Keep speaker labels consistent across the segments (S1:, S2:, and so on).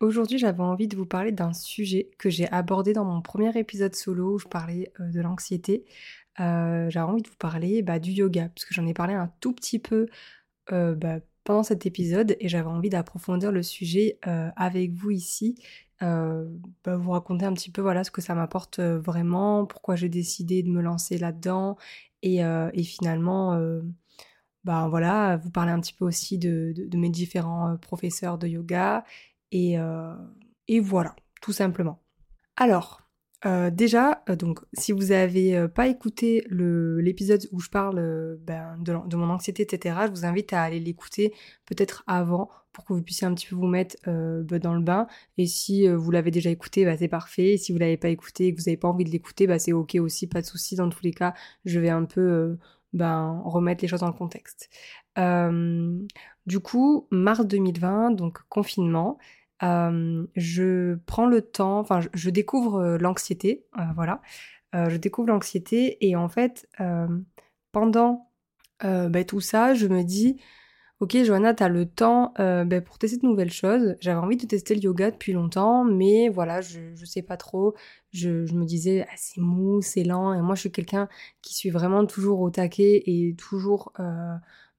S1: Aujourd'hui j'avais envie de vous parler d'un sujet que j'ai abordé dans mon premier épisode solo où je parlais de l'anxiété. J'avais envie de vous parler bah, du yoga, parce que j'en ai parlé un tout petit peu bah, pendant cet épisode et j'avais envie d'approfondir le sujet avec vous ici, bah, vous raconter un petit peu voilà ce que ça m'apporte vraiment, pourquoi j'ai décidé de me lancer là-dedans et, finalement bah, voilà, vous parler un petit peu aussi de, mes différents professeurs de yoga et, et voilà, tout simplement. Alors, euh, déjà, euh, donc, si vous n'avez euh, pas écouté l'épisode où je parle ben, de, mon anxiété, etc., je vous invite à aller l'écouter peut-être avant pour que vous puissiez un petit peu vous mettre ben, dans le bain. Et si vous l'avez déjà écouté, bah, c'est parfait. Et si vous l'avez pas écouté et que vous n'avez pas envie de l'écouter, c'est ok aussi, pas de souci. Dans tous les cas, je vais un peu ben, remettre les choses dans le contexte. du coup, mars 2020, donc confinement je prends le temps, enfin, je, découvre l'anxiété, voilà. je découvre l'anxiété et en fait, pendant bah, tout ça, je me dis, ok, Johanna, t'as le temps bah, pour tester de nouvelles choses. J'avais envie de tester le yoga depuis longtemps, mais voilà, je, je sais pas trop. Je, me disais, ah, c'est mou, c'est lent, et moi, je suis quelqu'un qui suis vraiment toujours au taquet et toujours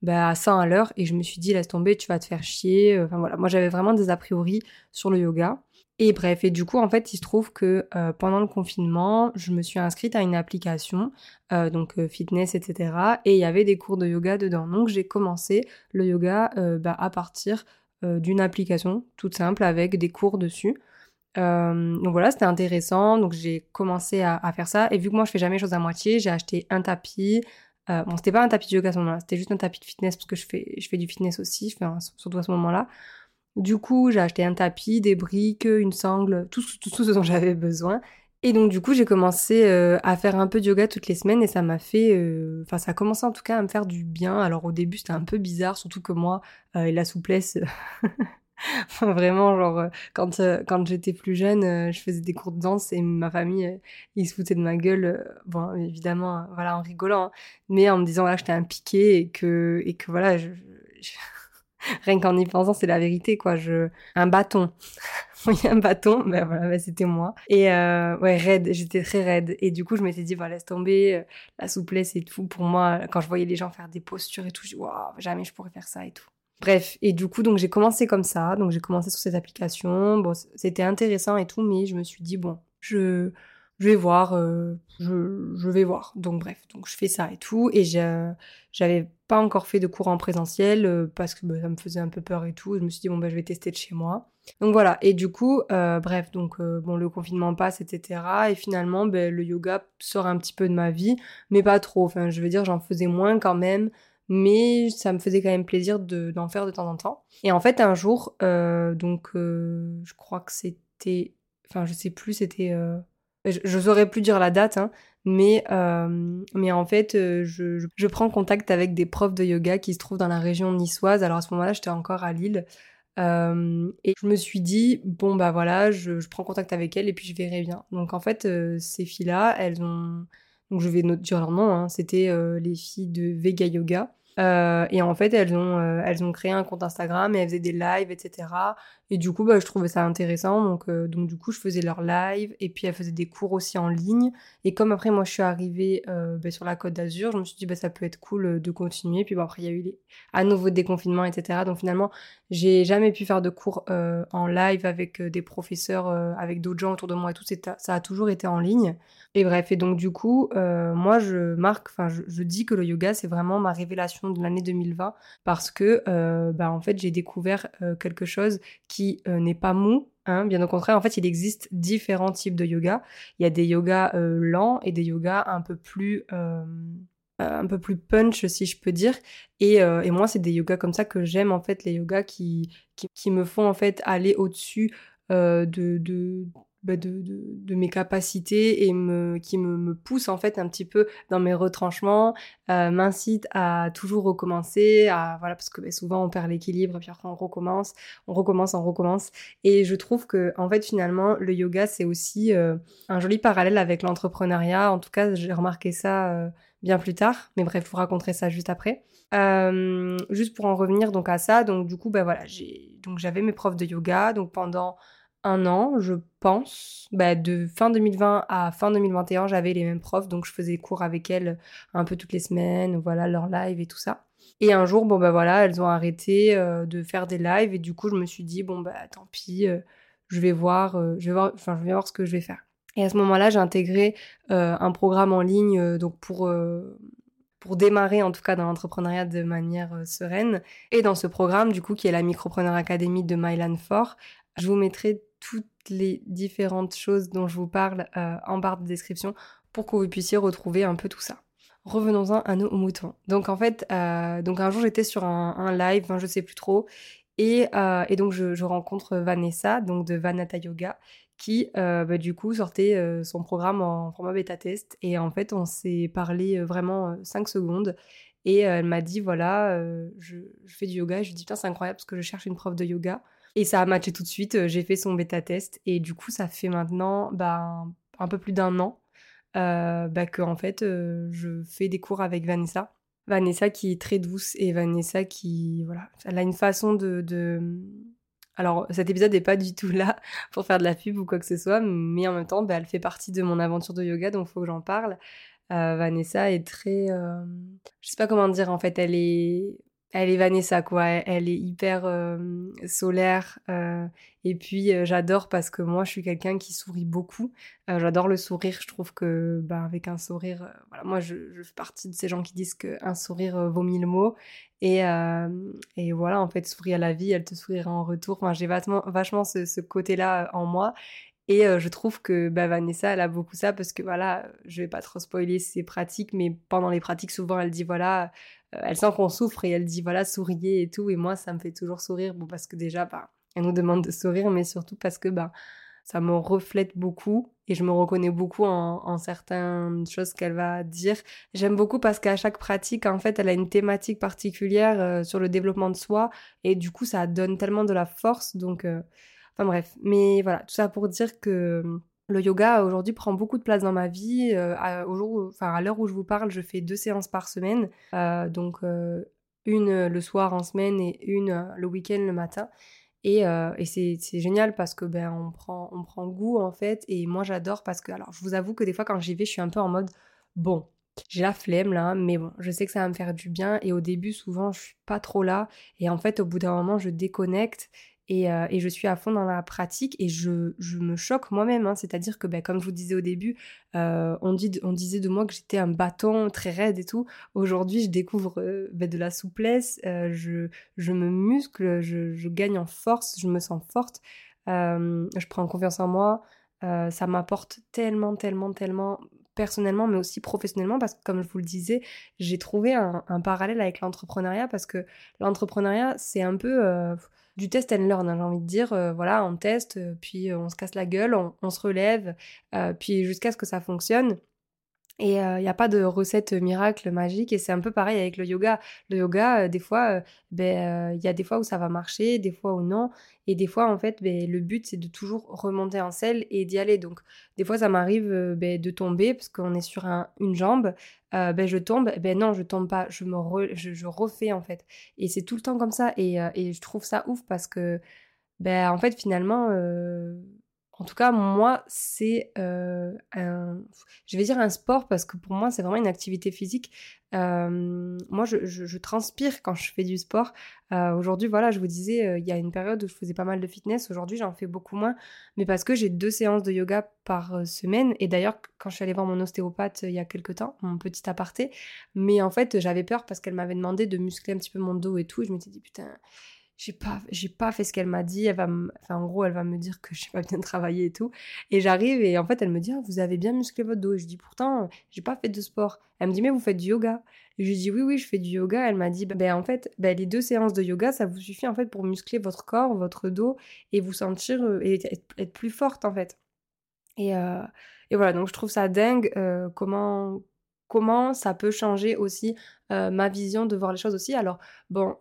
S1: bah, à 100 à l'heure et je me suis dit laisse tomber, tu vas te faire chier. Enfin voilà, moi j'avais vraiment des a priori sur le yoga. Et bref, et du coup en fait il se trouve que euh, pendant le confinement, je me suis inscrite à une application, euh, donc euh, fitness, etc. Et il y avait des cours de yoga dedans. Donc j'ai commencé le yoga bah, à partir d'une application toute simple avec des cours dessus. donc voilà, c'était intéressant. Donc j'ai commencé à, faire ça. Et vu que moi je fais jamais chose à moitié, j'ai acheté un tapis, bon, c'était pas un tapis de yoga à ce moment-là, c'était juste un tapis de fitness parce que je fais, je fais du fitness aussi, surtout à ce moment-là. Du coup, j'ai acheté un tapis, des briques, une sangle, tout, tout, ce dont j'avais besoin. Et donc, du coup, j'ai commencé euh, à faire un peu de yoga toutes les semaines et ça m'a fait. Euh, enfin, ça a commencé en tout cas à me faire du bien. Alors, au début, c'était un peu bizarre, surtout que moi, et la souplesse. vraiment, genre, euh, quand, euh, quand j'étais plus jeune, euh, je faisais des cours de danse et ma famille, ils se foutaient de ma gueule, bon, évidemment, voilà, en rigolant, hein, mais en me disant, voilà, j'étais un piqué et que, et que voilà, je, rien qu'en y pensant, c'est la vérité, quoi, je, un bâton. oui, un bâton, ben voilà, ben c'était moi. Et ouais, raide, j'étais très raide. Et du coup, je m'étais dit, voilà, laisse tomber, la souplesse et tout. Pour moi, quand je voyais les gens faire des postures et tout, je dis, waouh, jamais je pourrais faire ça et tout. Bref, et du coup, donc j'ai commencé comme ça, donc j'ai commencé sur cette application. Bon, c'était intéressant et tout, mais je me suis dit bon, je, je vais voir, euh, je, je, vais voir. Donc bref, donc je fais ça et tout, et j'avais pas encore fait de cours en présentiel euh, parce que bah, ça me faisait un peu peur et tout. Je me suis dit bon bah je vais tester de chez moi. Donc voilà, et du coup, euh, bref, donc bon le confinement passe, etc. Et finalement, ben, le yoga sort un petit peu de ma vie, mais pas trop. Enfin, je veux dire, j'en faisais moins quand même mais ça me faisait quand même plaisir d'en faire de temps en temps. Et en fait, un jour, euh, donc euh, je crois que c'était, enfin je sais plus, c'était, euh, je, saurais plus dire la date, hein, mais mais en fait, je, je, prends contact avec des profs de yoga qui se trouvent dans la région niçoise. Alors à ce moment-là, j'étais encore à Lille. et je me suis dit, bon bah voilà, je, je, prends contact avec elles et puis je verrai bien. Donc en fait, ces filles-là, elles ont donc je vais dire leur nom, hein. c'était les filles de Vega Yoga. Euh, et en fait, elles ont, euh, elles ont créé un compte Instagram et elles faisaient des lives, etc. Et du coup, bah, je trouvais ça intéressant. Donc, euh, donc, du coup, je faisais leurs lives et puis elles faisaient des cours aussi en ligne. Et comme après, moi, je suis arrivée bah, sur la Côte d'Azur, je me suis dit, bah, ça peut être cool de continuer. Puis bon, après, il y a eu à nouveau des confinements, etc. Donc, finalement, j'ai jamais pu faire de cours en live avec des professeurs, avec d'autres gens autour de moi et tout. Ça a toujours été en ligne. Et bref, et donc du coup, moi je marque, enfin je, je, dis que le yoga c'est vraiment ma révélation de l'année 2020 parce que bah en fait j'ai découvert quelque chose qui n'est pas mou, Hein, bien au contraire, en fait, il existe différents types de yoga. Il y a des yogas lents et des yogas un peu plus un peu plus punch si je peux dire et, et moi c'est des yogas comme ça que j'aime en fait les yogas qui, qui, me font en fait aller au-dessus de, de, bah, de, mes capacités et qui me, me pousse en fait un petit peu dans mes retranchements, euh, m'incite à toujours recommencer, à voilà parce que bah, souvent on perd l'équilibre puis après on recommence, on recommence, on recommence et je trouve que en fait finalement le yoga c'est aussi euh, un joli parallèle avec l'entrepreneuriat. En tout cas j'ai remarqué ça euh, bien plus tard, mais bref vous raconterai ça juste après. juste pour en revenir donc à ça, donc du coup bah voilà j'ai donc j'avais mes profs de yoga donc pendant un an, je pense. Bah, de fin 2020 à fin 2021, j'avais les mêmes profs, donc je faisais cours avec elles un peu toutes les semaines, voilà, leur live et tout ça. Et un jour, bon bah voilà, elles ont arrêté euh, de faire des lives et du coup, je me suis dit bon bah tant pis, euh, je vais voir, euh, je vais voir, enfin je vais voir ce que je vais faire. Et à ce moment-là, j'ai intégré un programme en ligne donc pour pour démarrer en tout cas dans l'entrepreneuriat de manière sereine. Et dans ce programme, du coup, qui est la Micropreneur Academy de Mylan Fort, je vous mettrai toutes les différentes choses dont je vous parle euh, en barre de description pour que vous puissiez retrouver un peu tout ça. Revenons-en à nos moutons. Donc en fait, euh, donc un jour j'étais sur un, live, je sais plus trop, et, euh, donc je, rencontre Vanessa, donc de Vanata Yoga, qui bah, du coup sortait son programme en format bêta test, et en fait on s'est parlé vraiment 5 secondes, et elle m'a dit voilà, je, je, fais du yoga, et je lui dis putain c'est incroyable parce que je cherche une prof de yoga. Et ça a matché tout de suite. Euh, j'ai fait son bêta test et du coup, ça fait maintenant bah, un peu plus d'un an euh, bah, que en fait, euh, je fais des cours avec Vanessa. Vanessa qui est très douce et Vanessa qui, voilà, elle a une façon de, Alors, cet épisode n'est pas du tout là pour faire de la pub ou quoi que ce soit, mais en même temps, bah, elle fait partie de mon aventure de yoga, donc il faut que j'en parle. Vanessa est très... Je sais pas comment dire, en fait, elle est elle est Vanessa quoi, elle, est hyper euh, solaire euh, et puis euh, j'adore parce que moi je suis quelqu'un qui sourit beaucoup. j'adore le sourire, je trouve que bah, avec un sourire, voilà, moi je, fais partie de ces gens qui disent qu'un sourire vaut mille mots et, et voilà en fait sourire à la vie, elle te sourira en retour. Enfin j'ai vachement, vachement ce, côté-là en moi et je trouve que bah, Vanessa, elle a beaucoup ça parce que voilà, je vais pas trop spoiler ses pratiques, mais pendant les pratiques, souvent, elle dit voilà, euh, elle sent qu'on souffre et elle dit voilà, souriez et tout. Et moi, ça me fait toujours sourire. Bon, parce que déjà, bah, elle nous demande de sourire, mais surtout parce que bah, ça me reflète beaucoup et je me reconnais beaucoup en, certaines choses qu'elle va dire. J'aime beaucoup parce qu'à chaque pratique, en fait, elle a une thématique particulière euh, sur le développement de soi et du coup, ça donne tellement de la force. Donc, euh, enfin bref. Mais voilà, tout ça pour dire que le yoga aujourd'hui prend beaucoup de place dans ma vie. Euh, à, au jour, enfin, à l'heure où je vous parle, je fais deux séances par semaine, euh, donc euh, une le soir en semaine et une le week-end le matin. Et, et c'est génial parce que ben on prend on prend goût en fait. Et moi j'adore parce que alors je vous avoue que des fois quand j'y vais, je suis un peu en mode bon. J'ai la flemme là, mais bon, je sais que ça va me faire du bien. Et au début, souvent, je suis pas trop là. Et en fait, au bout d'un moment, je déconnecte euh, et, je suis à fond dans la pratique et je, me choque moi-même. Hein. C'est-à-dire que, ben, comme je vous disais au début, euh, on, disait de moi que j'étais un bâton très raide et tout. Aujourd'hui, je découvre euh, ben, de la souplesse, je, me muscle, je, gagne en force, je me sens forte, je prends confiance en moi. ça m'apporte tellement, tellement, tellement personnellement, mais aussi professionnellement, parce que comme je vous le disais, j'ai trouvé un, parallèle avec l'entrepreneuriat, parce que l'entrepreneuriat, c'est un peu du test and learn, hein, j'ai envie de dire. Euh, voilà, on teste, euh, puis euh, on se casse la gueule, on, se relève, puis jusqu'à ce que ça fonctionne. Et il n'y a pas de recette miracle magique. Et c'est un peu pareil avec le yoga. Le yoga, des fois, ben, il y a des fois où ça va marcher, des fois où non. Et des fois, en fait, ben, le but, c'est de toujours remonter en selle et d'y aller. Donc, des fois, ça m'arrive ben, de tomber parce qu'on est sur une jambe. ben, je tombe. Ben non, je tombe pas. Je, me refais, en fait. Et c'est tout le temps comme ça. Et, et, je trouve ça ouf parce que, ben, en fait, finalement en tout cas, moi, c'est un, je vais dire un sport parce que pour moi, c'est vraiment une activité physique. moi, je, transpire quand je fais du sport. Aujourd'hui, voilà, je vous disais, il y a une période où je faisais pas mal de fitness. Aujourd'hui, j'en fais beaucoup moins, mais parce que j'ai deux séances de yoga par semaine. Et d'ailleurs, quand je suis allée voir mon ostéopathe il y a quelques temps, mon petit aparté, mais en fait, j'avais peur parce qu'elle m'avait demandé de muscler un petit peu mon dos et tout. Et je me suis dit, putain j'ai pas j'ai pas fait ce qu'elle m'a dit elle va enfin en gros elle va me dire que j'ai pas bien travaillé et tout. Et j'arrive et en fait elle me dit ah, vous avez bien musclé votre dos. Et je dis pourtant j'ai pas fait de sport. Elle me dit mais vous faites du yoga. Et je dis oui oui je fais du yoga. Elle m'a dit ben en fait ben, les deux séances de yoga ça vous suffit en fait pour muscler votre corps votre dos et vous sentir euh, et être, plus forte en fait. Et, euh, et voilà donc je trouve ça dingue euh, comment comment ça peut changer aussi ma vision de voir les choses aussi. Alors, bon,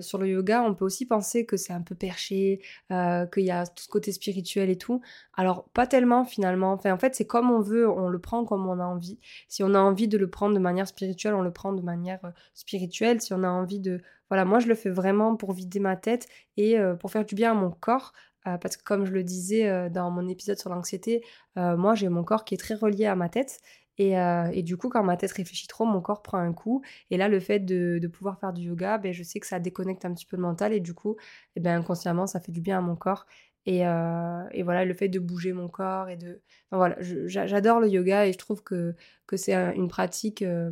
S1: sur le yoga, on peut aussi penser que c'est un peu perché, qu'il y a tout ce côté spirituel et tout. Alors, pas tellement finalement. En fait, c'est comme on veut, on le prend comme on a envie. Si on a envie de le prendre de manière spirituelle, on le prend de manière spirituelle. Si on a envie de... Voilà, moi, je le fais vraiment pour vider ma tête et pour faire du bien à mon corps. parce que comme je le disais dans mon épisode sur l'anxiété, moi j'ai mon corps qui est très relié à ma tête euh, et, du coup, quand ma tête réfléchit trop, mon corps prend un coup. Et là, le fait de, pouvoir faire du yoga, ben, je sais que ça déconnecte un petit peu le mental. Et du coup, eh ben, inconsciemment, ça fait du bien à mon corps. Et, euh, voilà, le fait de bouger mon corps et de... voilà, j'adore le yoga et je trouve que, que c'est une pratique... Euh,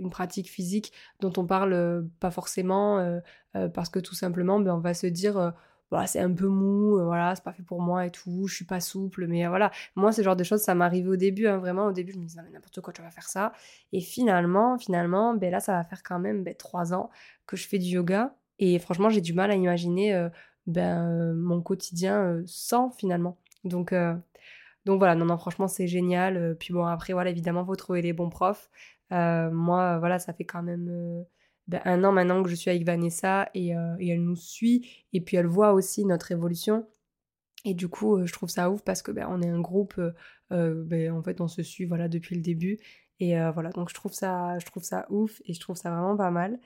S1: une pratique physique dont on parle pas forcément parce que tout simplement ben, on va se dire bah, c'est un peu mou, euh, voilà, c'est pas fait pour moi et tout, je suis pas souple, mais euh, voilà. Moi, ce genre de choses, ça m'arrivait au début, hein, vraiment, au début, je me disais, n'importe quoi, tu vas faire ça. Et finalement, finalement, ben là, ça va faire quand même ben, trois ans que je fais du yoga. Et franchement, j'ai du mal à imaginer euh, ben, mon quotidien sans, finalement. Donc, donc voilà, non, non, franchement, c'est génial. Puis bon, après, voilà, évidemment, faut trouver les bons profs. moi, voilà, ça fait quand même un an maintenant que je suis avec Vanessa euh, et, elle nous suit et puis elle voit aussi notre évolution. Et du coup, euh, je trouve ça ouf parce que ben, on est un groupe, ben, en fait, on se suit voilà depuis le début. Et voilà, donc je trouve ça, je trouve ça ouf et je trouve ça vraiment pas mal.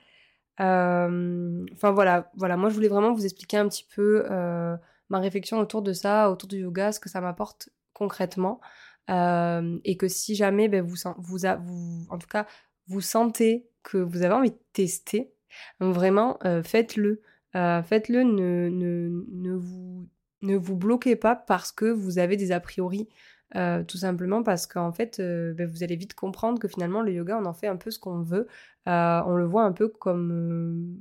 S1: Enfin voilà, voilà, moi je voulais vraiment vous expliquer un petit peu ma réflexion autour de ça, autour du yoga, ce que ça m'apporte concrètement. et que si jamais vous, vous, vous, en tout cas, vous sentez que vous avez envie de tester, vraiment, euh, faites-le. Euh, faites-le, ne, vous bloquez pas parce que vous avez des a priori. Euh, tout simplement parce qu'en fait, ben, vous allez vite comprendre que finalement, le yoga, on en fait un peu ce qu'on veut. on le voit un peu comme,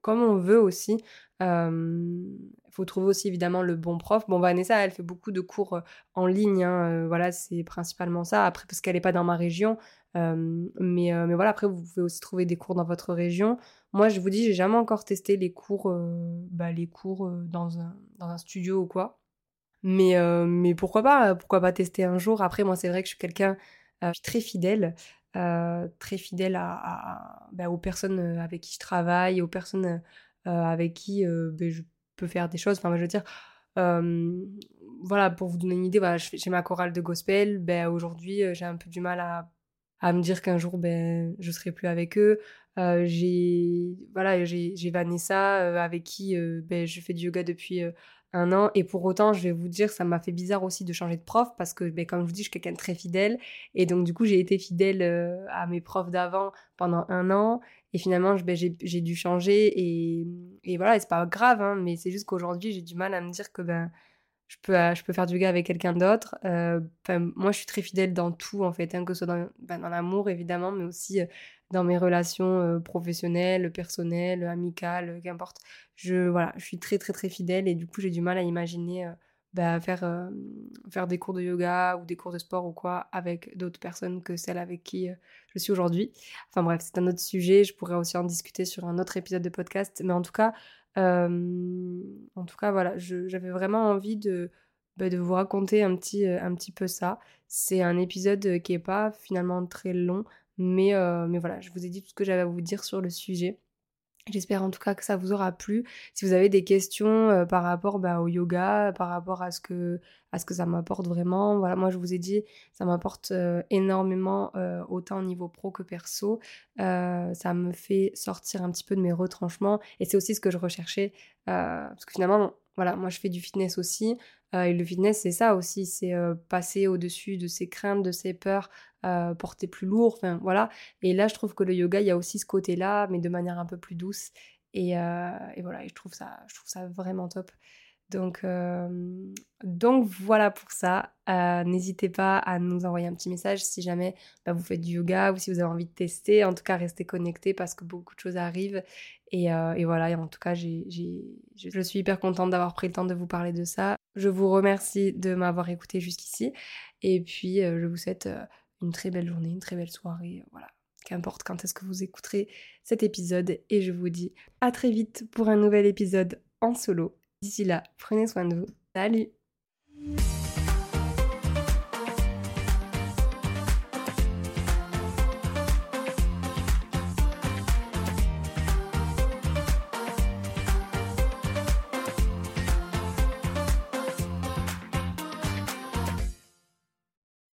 S1: comme on veut aussi. Il faut trouver aussi évidemment le bon prof. Bon, Vanessa, elle fait beaucoup de cours en ligne. Hein, voilà, c'est principalement ça. Après, parce qu'elle n'est pas dans ma région, mais, mais voilà, après, vous pouvez aussi trouver des cours dans votre région. Moi, je vous dis, j'ai jamais encore testé les cours, bah, les cours dans, un, dans un studio ou quoi. Mais, mais pourquoi pas Pourquoi pas tester un jour Après, moi, c'est vrai que je suis quelqu'un très fidèle. très fidèle à, bah, aux personnes avec qui je travaille, aux personnes avec qui bah, je peux faire des choses. Enfin, je veux dire, voilà, pour vous donner une idée, voilà, j'ai ma chorale de gospel. Ben, Aujourd'hui, j'ai un peu du mal à à me dire qu'un jour ben je serai plus avec eux euh, j'ai voilà j'ai Vanessa euh, avec qui euh, ben, je fais du yoga depuis un an. Et pour autant je vais vous dire ça m'a fait bizarre aussi de changer de prof parce que ben, comme je vous dis je suis quelqu'un de très fidèle. Et donc du coup j'ai été fidèle à mes profs d'avant pendant un an. Et finalement ben, j'ai dû changer et, et voilà c'est pas grave hein, mais c'est juste qu'aujourd'hui j'ai du mal à me dire que ben je peux, euh, je peux faire du yoga avec quelqu'un d'autre. Euh, moi, je suis très fidèle dans tout, en fait, hein, que ce soit dans, ben, dans l'amour, évidemment, mais aussi euh, dans mes relations professionnelles, personnelles, amicales, qu'importe. Je, voilà, je suis très, très, très fidèle et du coup, j'ai du mal à imaginer bah, faire, faire des cours de yoga ou des cours de sport ou quoi avec d'autres personnes que celles avec qui je suis aujourd'hui. Enfin bref, c'est un autre sujet, je pourrais aussi en discuter sur un autre épisode de podcast, mais en tout cas, en tout cas, voilà, j'avais vraiment envie de, bah, de vous raconter un petit, un petit peu ça. C'est un épisode qui est pas finalement très long, mais, mais voilà, je vous ai dit tout ce que j'avais à vous dire sur le sujet. J'espère en tout cas que ça vous aura plu. Si vous avez des questions euh, par rapport bah, au yoga, par rapport à ce que, à ce que ça m'apporte vraiment, voilà, moi je vous ai dit, ça m'apporte euh, énormément, euh, autant au niveau pro que perso. ça me fait sortir un petit peu de mes retranchements et c'est aussi ce que je recherchais. parce que finalement, voilà, moi je fais du fitness aussi. et le fitness, c'est ça aussi, c'est passer au-dessus de ses craintes, de ses peurs, euh, porter plus lourd, enfin voilà. Et là, je trouve que le yoga, il y a aussi ce côté-là, mais de manière un peu plus douce. Et, euh, voilà, je trouve ça, je trouve ça vraiment top. Donc, euh, donc voilà pour ça. N'hésitez pas à nous envoyer un petit message si jamais bah, vous faites du yoga ou si vous avez envie de tester. En tout cas, restez connectés parce que beaucoup de choses arrivent. Et, et voilà, en tout cas, je suis hyper contente d'avoir pris le temps de vous parler de ça. Je vous remercie de m'avoir écouté jusqu'ici. Et puis, je vous souhaite une très belle journée, une très belle soirée, voilà. Qu'importe quand est-ce que vous écouterez cet épisode et je vous dis à très vite pour un nouvel épisode en solo. D'ici là, prenez soin de vous. Salut